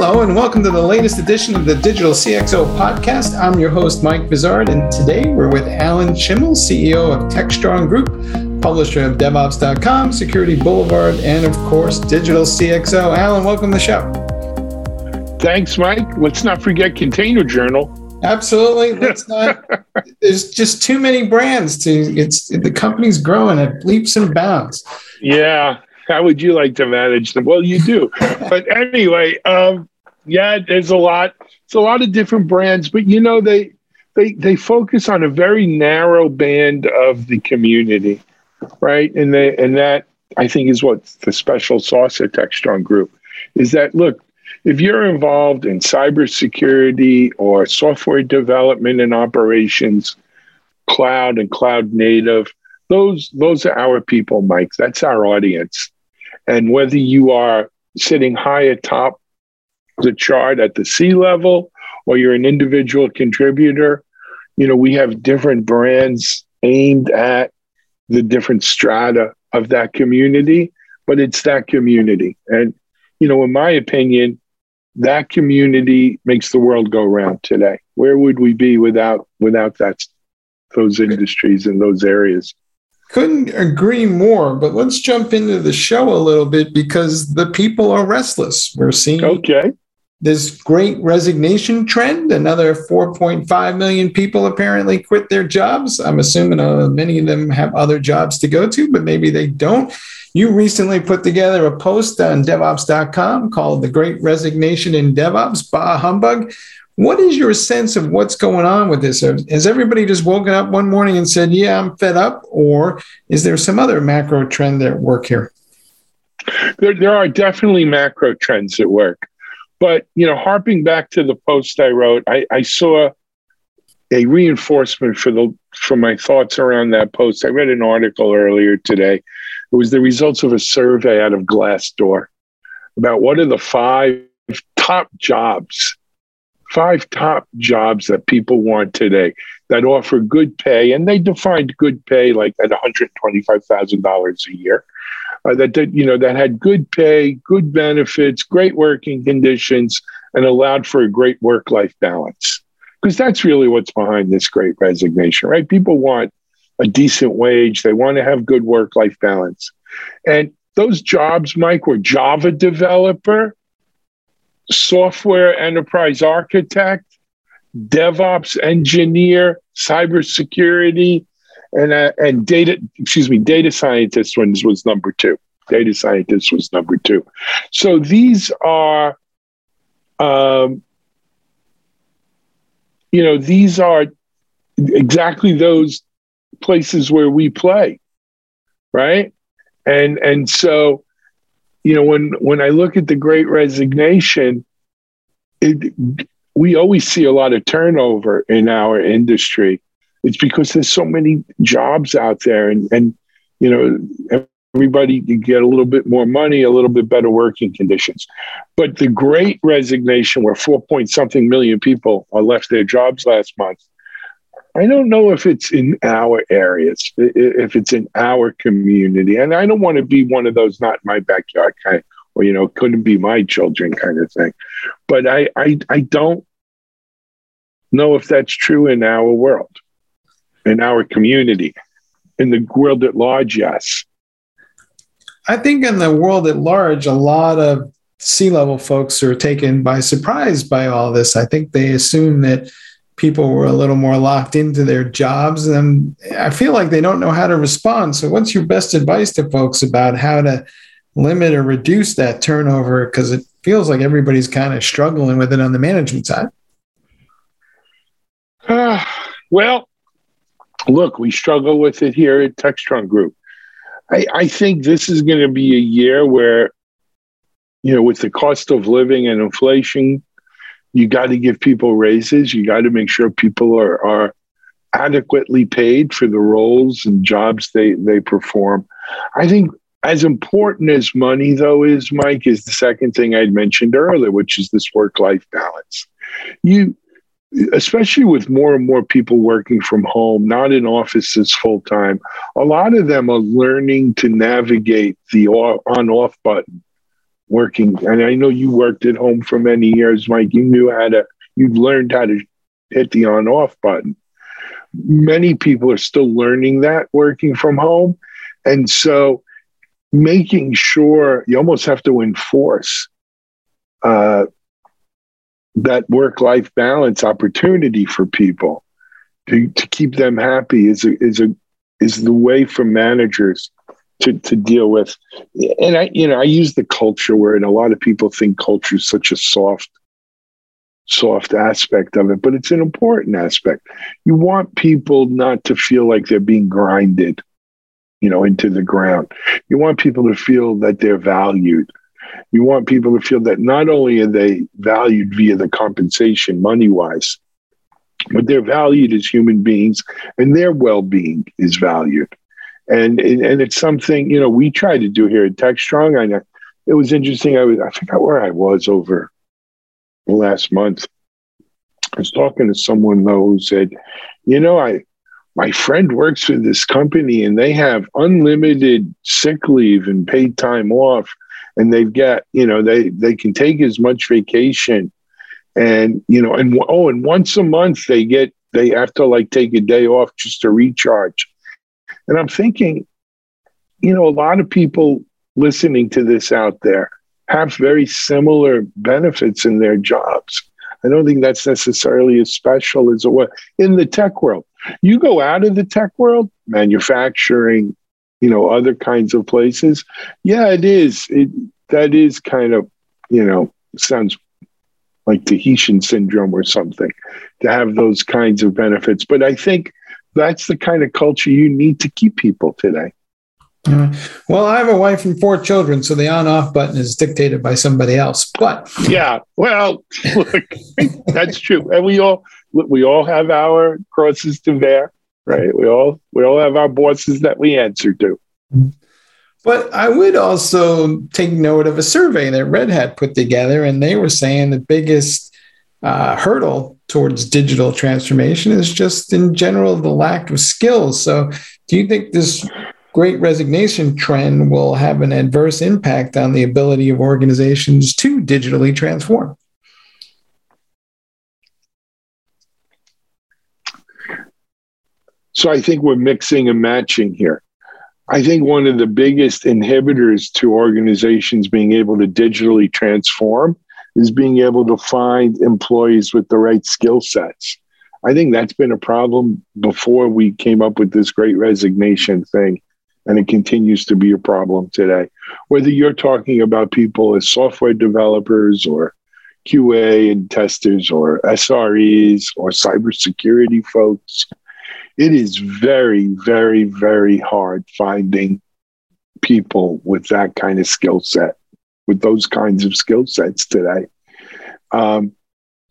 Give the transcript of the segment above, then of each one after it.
Hello, and welcome to the latest edition of the Digital CXO podcast. I'm your host, Mike Vizard, and today we're with Alan Shimel, CEO of TechStrong Group, publisher of DevOps.com, Security Boulevard, and of course, Digital CXO. Alan, welcome to the show. Thanks, Mike. Let's not forget Container Journal. Absolutely. Let's not. there's just too many brands to. It's the company's growing at leaps and bounds. Yeah, how would you like to manage them? Well, you do. but anyway, um, yeah, there's a lot. It's a lot of different brands, but you know they they they focus on a very narrow band of the community, right? And they and that I think is what the special sauce at TechStrong Group is. That look, if you're involved in cybersecurity or software development and operations, cloud and cloud native, those those are our people, Mike. That's our audience. And whether you are sitting high atop the chart at the C level or you're an individual contributor, you know, we have different brands aimed at the different strata of that community, but it's that community. And, you know, in my opinion, that community makes the world go round today. Where would we be without without that those industries and those areas? Couldn't agree more, but let's jump into the show a little bit because the people are restless. We're seeing okay. this great resignation trend. Another 4.5 million people apparently quit their jobs. I'm assuming uh, many of them have other jobs to go to, but maybe they don't. You recently put together a post on DevOps.com called The Great Resignation in DevOps, Bah Humbug. What is your sense of what's going on with this? Has everybody just woken up one morning and said, Yeah, I'm fed up? Or is there some other macro trend at work here? There, there are definitely macro trends at work. But, you know, harping back to the post I wrote, I, I saw a reinforcement for the for my thoughts around that post. I read an article earlier today. It was the results of a survey out of Glassdoor about what are the five top jobs five top jobs that people want today that offer good pay, and they defined good pay like at $125,000 a year. Uh, that, that you know that had good pay, good benefits, great working conditions, and allowed for a great work-life balance. Because that's really what's behind this great resignation, right? People want a decent wage, they want to have good work-life balance, and those jobs, Mike, were Java developer, software enterprise architect, DevOps engineer, cybersecurity, and uh, and data. Excuse me, data scientist was number two. Data scientist was number two. So these are, um, you know, these are exactly those places where we play, right? And and so you know, when when I look at the Great Resignation, it, we always see a lot of turnover in our industry. It's because there's so many jobs out there, and and you know everybody can get a little bit more money, a little bit better working conditions. But the Great Resignation, where four point something million people left their jobs last month, I don't know if it's in our areas, if it's in our community. And I don't want to be one of those not my backyard kind, or, you know, couldn't be my children kind of thing. But I, I, I don't know if that's true in our world, in our community, in the world at large, yes. I think in the world at large, a lot of C level folks are taken by surprise by all this. I think they assume that people were a little more locked into their jobs and i feel like they don't know how to respond. So what's your best advice to folks about how to limit or reduce that turnover? Because it feels like everybody's kind of struggling with it on the management side. Uh, well look we struggle with it here at techstrong group. I, I think this is going to be a year where you know with the cost of living and inflation you got to give people raises. You got to make sure people are, are adequately paid for the roles and jobs they, they perform. I think as important as money, though, is, Mike, is the second thing I'd mentioned earlier, which is this work life balance. You, especially with more and more people working from home, not in offices full time, a lot of them are learning to navigate the on off button working. And I know you worked at home for many years, Mike. You knew how to, You've learned how to hit the on off button. Many people are still learning that working from home. And so making sure you almost have to enforce uh, that work life balance opportunity for people to, to keep them happy is a, is a is the way for managers to, to deal with. And i you know i use the culture word a lot of people think culture is such a soft soft aspect of it but it's an important aspect. You want people not to feel like they're being grinded you know into the ground. You want people to feel that they're valued. You want people to feel that not only are they valued via the compensation money wise but they're valued as human beings and their well-being is valued and and it's something you know we try to do here at TechStrong. I know it was interesting. I was I forgot where I was over the last month. I was talking to someone though who said, you know, I my friend works for this company and they have unlimited sick leave and paid time off, and they've got you know they they can take as much vacation, and you know and oh and once a month they get they have to like take a day off just to recharge and I'm thinking, you know, a lot of people listening to this out there have very similar benefits in their jobs. I don't think that's necessarily as special as it was in the tech world. You go out of the tech world, manufacturing, you know, other kinds of places. Yeah, it is. It that is kind of, you know, sounds like Tahitian syndrome or something to have those kinds of benefits. But I think that's the kind of culture you need to keep people today. Uh, well, I have a wife and four children, so the on-off button is dictated by somebody else. But yeah, well, look, that's true, and we all we all have our crosses to bear, right? We all we all have our bosses that we answer to. But I would also take note of a survey that Red Hat put together, and they were saying the biggest uh, hurdle towards digital transformation is just in general the lack of skills. So, do you think this great resignation trend will have an adverse impact on the ability of organizations to digitally transform? So, I think we're mixing and matching here. I think one of the biggest inhibitors to organizations being able to digitally transform is being able to find employees with the right skill sets. I think that's been a problem before we came up with this great resignation thing. And it continues to be a problem today. Whether you're talking about people as software developers or QA and testers or SREs or cybersecurity folks, it is very, very, very hard finding people with that kind of skill set with those kinds of skill sets today. Um,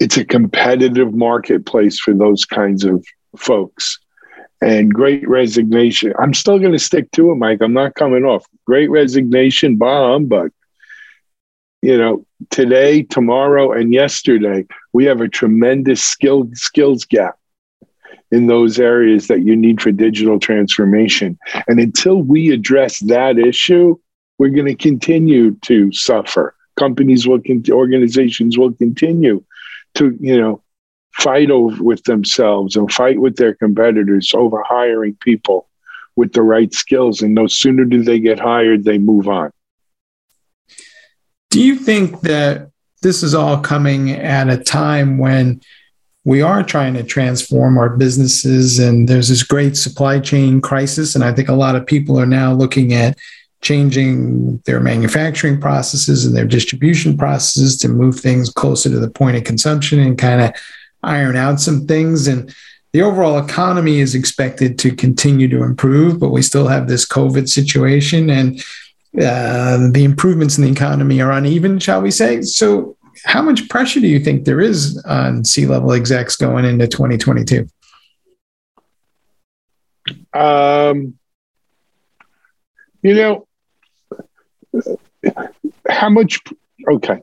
it's a competitive marketplace for those kinds of folks. And great resignation. I'm still going to stick to it, Mike. I'm not coming off. Great resignation, bomb, but you know, today, tomorrow, and yesterday, we have a tremendous skill skills gap in those areas that you need for digital transformation. And until we address that issue, we're going to continue to suffer. Companies will, organizations will continue to, you know, fight over with themselves and fight with their competitors over hiring people with the right skills. And no sooner do they get hired, they move on. Do you think that this is all coming at a time when we are trying to transform our businesses and there's this great supply chain crisis? And I think a lot of people are now looking at changing their manufacturing processes and their distribution processes to move things closer to the point of consumption and kind of iron out some things. And the overall economy is expected to continue to improve, but we still have this COVID situation and uh, the improvements in the economy are uneven, shall we say. So, how much pressure do you think there is on C level execs going into 2022? Um, you know, how much? Okay.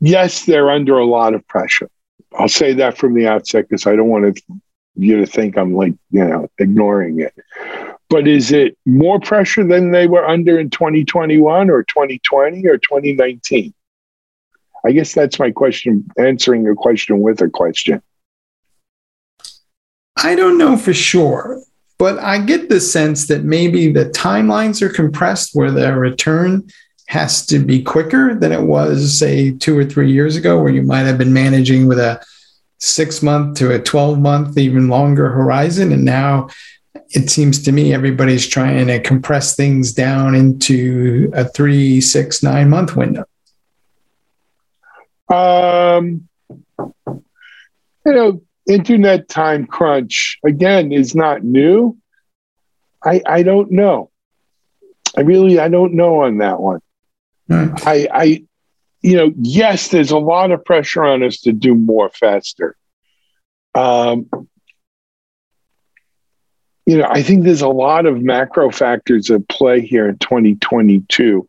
Yes, they're under a lot of pressure. I'll say that from the outset because I don't want you to think I'm like, you know, ignoring it. but is it more pressure than they were under in 2021 or 2020 or 2019? I guess that's my question, answering your question with a question. I don't know for sure, but I get the sense that maybe the timelines are compressed where the return has to be quicker than it was, say, two or three years ago, where you might have been managing with a six month to a 12 month, even longer horizon. And now it seems to me everybody's trying to compress things down into a three, six, nine month window. Um, you know, internet time crunch again is not new. I I don't know. I really I don't know on that one. Mm. I I you know, yes, there's a lot of pressure on us to do more faster. Um, you know, I think there's a lot of macro factors at play here in 2022.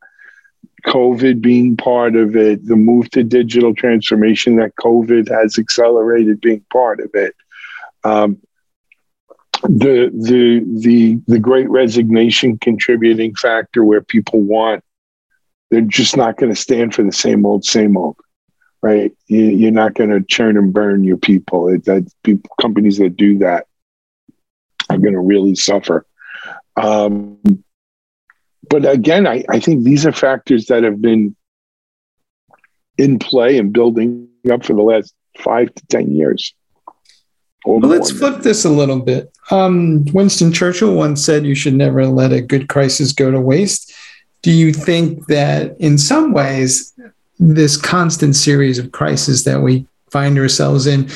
COVID being part of it, the move to digital transformation that COVID has accelerated being part of it. Um, the the the the great resignation contributing factor where people want they're just not going to stand for the same old same old right? You, are not going to churn and burn your people. It, that people companies that do that are going to really suffer. Um, but again I, I think these are factors that have been in play and building up for the last five to ten years well, let's flip this a little bit. Um, Winston Churchill once said, You should never let a good crisis go to waste. Do you think that in some ways, this constant series of crises that we find ourselves in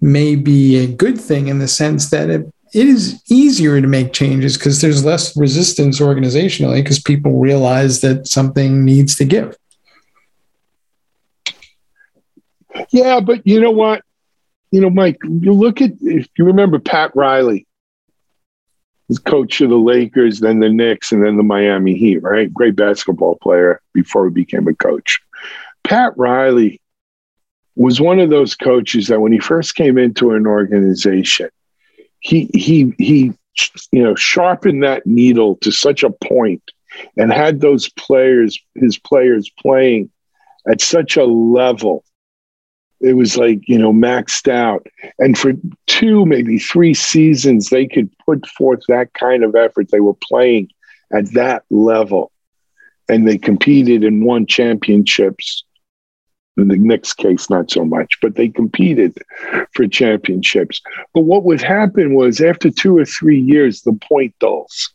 may be a good thing in the sense that it, it is easier to make changes because there's less resistance organizationally because people realize that something needs to give? Yeah, but you know what? you know, Mike, you look at if you remember Pat Riley, he's coach of the Lakers, then the Knicks, and then the Miami Heat, right? Great basketball player before he became a coach. Pat Riley was one of those coaches that when he first came into an organization, he he he you know sharpened that needle to such a point and had those players his players playing at such a level. It was like you know maxed out. And for two maybe three seasons they could put forth that kind of effort. They were playing at that level and they competed and won championships the Knicks case not so much but they competed for championships. But what would happen was after two or three years the point dulls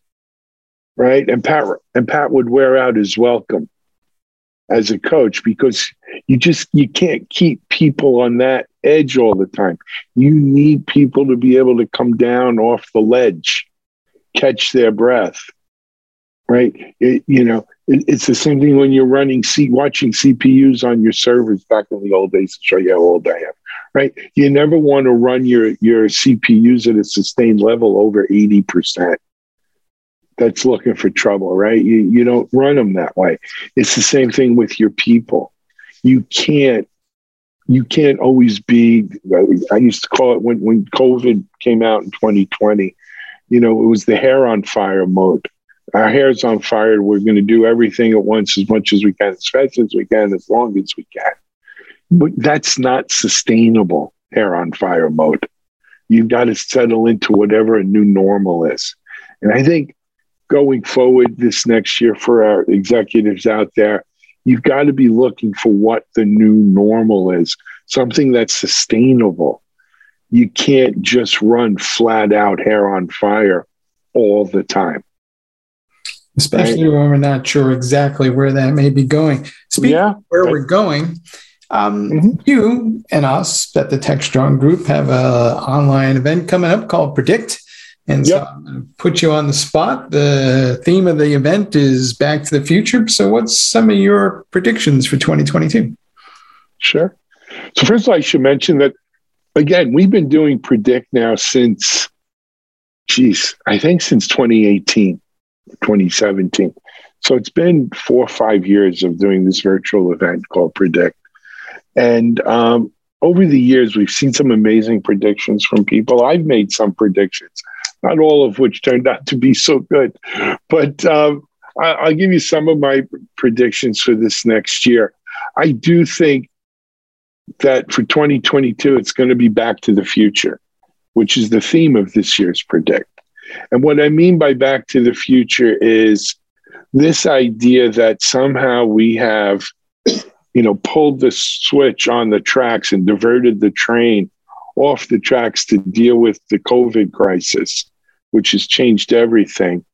right? And pat and pat would wear out his welcome as a coach because you just you can't keep people on that edge all the time. You need people to be able to come down off the ledge catch their breath right it, you know it, it's the same thing when you're running C, watching cpus on your servers back in the old days to show you how old i am right you never want to run your your cpus at a sustained level over 80% that's looking for trouble, right? You, you don't run them that way. It's the same thing with your people. You can't you can't always be i used to call it when, when covid came out in 2020 you know it was the hair on fire mode our hair's on fire we're going to do everything at once as much as we can as fast as we can as long as we can but that's not sustainable hair on fire mode you've got to settle into whatever a new normal is and i think going forward this next year for our executives out there, you've got to be looking for what the new normal is, something that's sustainable. You can't just run flat out hair on fire all the time. Especially right? when we're not sure exactly where that may be going. Speaking yeah. of where we're going, um, mm-hmm. you and us at the TechStrong Group have an online event coming up called Predict. And yep. so I'm going to put you on the spot. The theme of the event is Back to the Future. So, what's some of your predictions for 2022? Sure. So, first of all, I should mention that, again, we've been doing Predict now since, geez, I think since 2018, 2017. So, it's been four or five years of doing this virtual event called Predict. And um, over the years, we've seen some amazing predictions from people. I've made some predictions not all of which turned out to be so good. But um, I, will give you some of my predictions for this next year. I do think that for 2022, it's going to be back to the future, which is the theme of this year's predict. And what I mean by back to the future is this idea that somehow we have, you know, pulled the switch on the tracks and diverted the train off the tracks to deal with the COVID crisis, which has changed everything.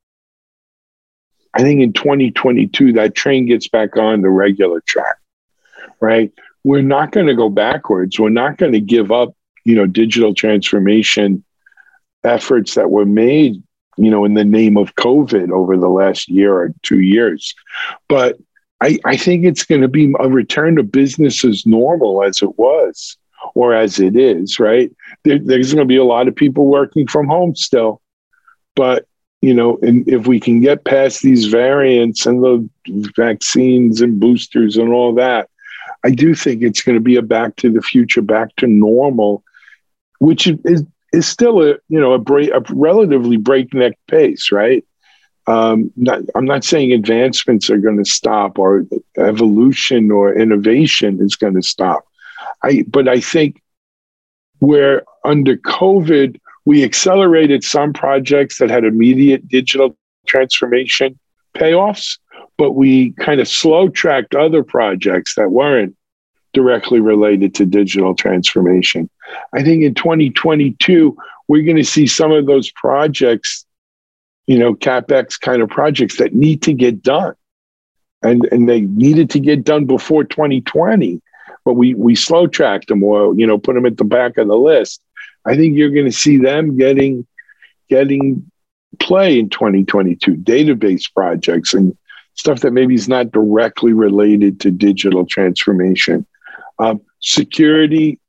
I think in 2022, that train gets back on the regular track, right? We're not going to go backwards. We're not going to give up, you know, digital transformation efforts that were made, you know, in the name of COVID over the last year or two years. But I, I think it's going to be a return to business as normal as it was or as it is, right? There, there's going to be a lot of people working from home still. But, you know, and if we can get past these variants and the vaccines and boosters and all that, I do think it's going to be a back to the future, back to normal, which is is still a you know a, break, a relatively breakneck pace, right? Um, not, I'm not saying advancements are going to stop or evolution or innovation is going to stop. I, but I think where under COVID, we accelerated some projects that had immediate digital transformation payoffs, but we kind of slow tracked other projects that weren't directly related to digital transformation. I think in 2022, we're going to see some of those projects, you know, CapEx kind of projects that need to get done. And, and they needed to get done before 2020, but we, we slow tracked them or, you know, put them at the back of the list. I think you're going to see them getting, getting play in 2022, database projects and stuff that maybe is not directly related to digital transformation. Um, security,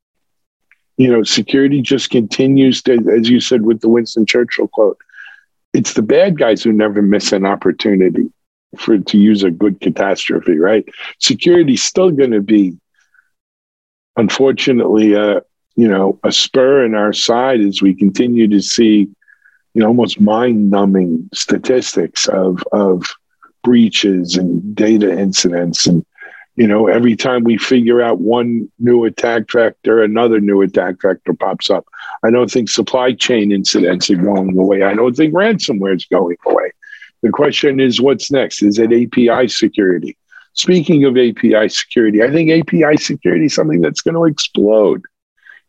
you know, security just continues to, as you said with the Winston Churchill quote, it's the bad guys who never miss an opportunity for to use a good catastrophe, right? Security's still going to be, unfortunately, uh, you know, a spur in our side as we continue to see, you know, almost mind-numbing statistics of of breaches and data incidents and you know, every time we figure out one new attack vector, another new attack vector pops up. I don't think supply chain incidents are going away. I don't think ransomware is going away. The question is, what's next? Is it API security? Speaking of API security, I think API security is something that's going to explode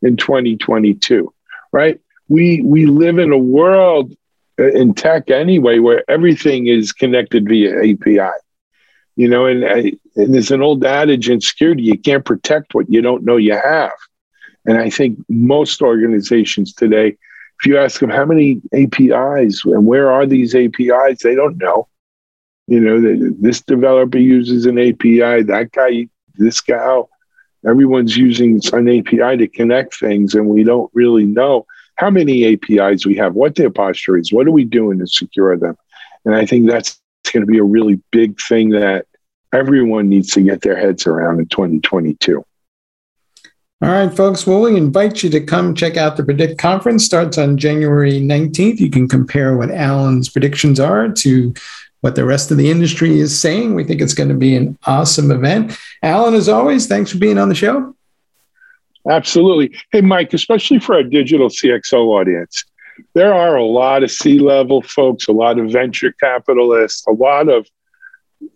in 2022, right? We we live in a world uh, in tech anyway where everything is connected via API you know, and, and, there's an old adage in security you can't protect what you don't know you have. And I think most organizations today, if you ask them how many APIs and where are these APIs, they don't know. You know, this developer uses an API, that guy, this guy, everyone's using an API to connect things, and we don't really know how many APIs we have, what their posture is, what are we doing to secure them. And I think that's going to be a really big thing that everyone needs to get their heads around in 2022. All right, folks. Well, we invite you to come check out the Predict conference. Starts on January 19th. You can compare what Alan's predictions are to what the rest of the industry is saying. We think it's going to be an awesome event. Alan, as always, thanks for being on the show. Absolutely. Hey, Mike, especially for our digital CXO audience, there are a lot of C level folks, a lot of venture capitalists, a lot of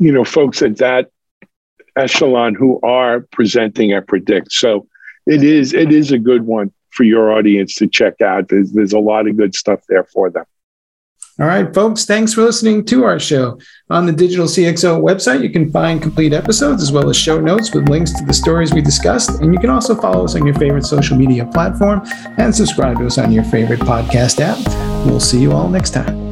you know, folks at that echelon who are presenting at Predict. So it is it is a good one for your audience to check out. There's there's a lot of good stuff there for them. All right, folks, thanks for listening to our show. On the Digital CXO website, you can find complete episodes as well as show notes with links to the stories we discussed. And you can also follow us on your favorite social media platform and subscribe to us on your favorite podcast app. We'll see you all next time.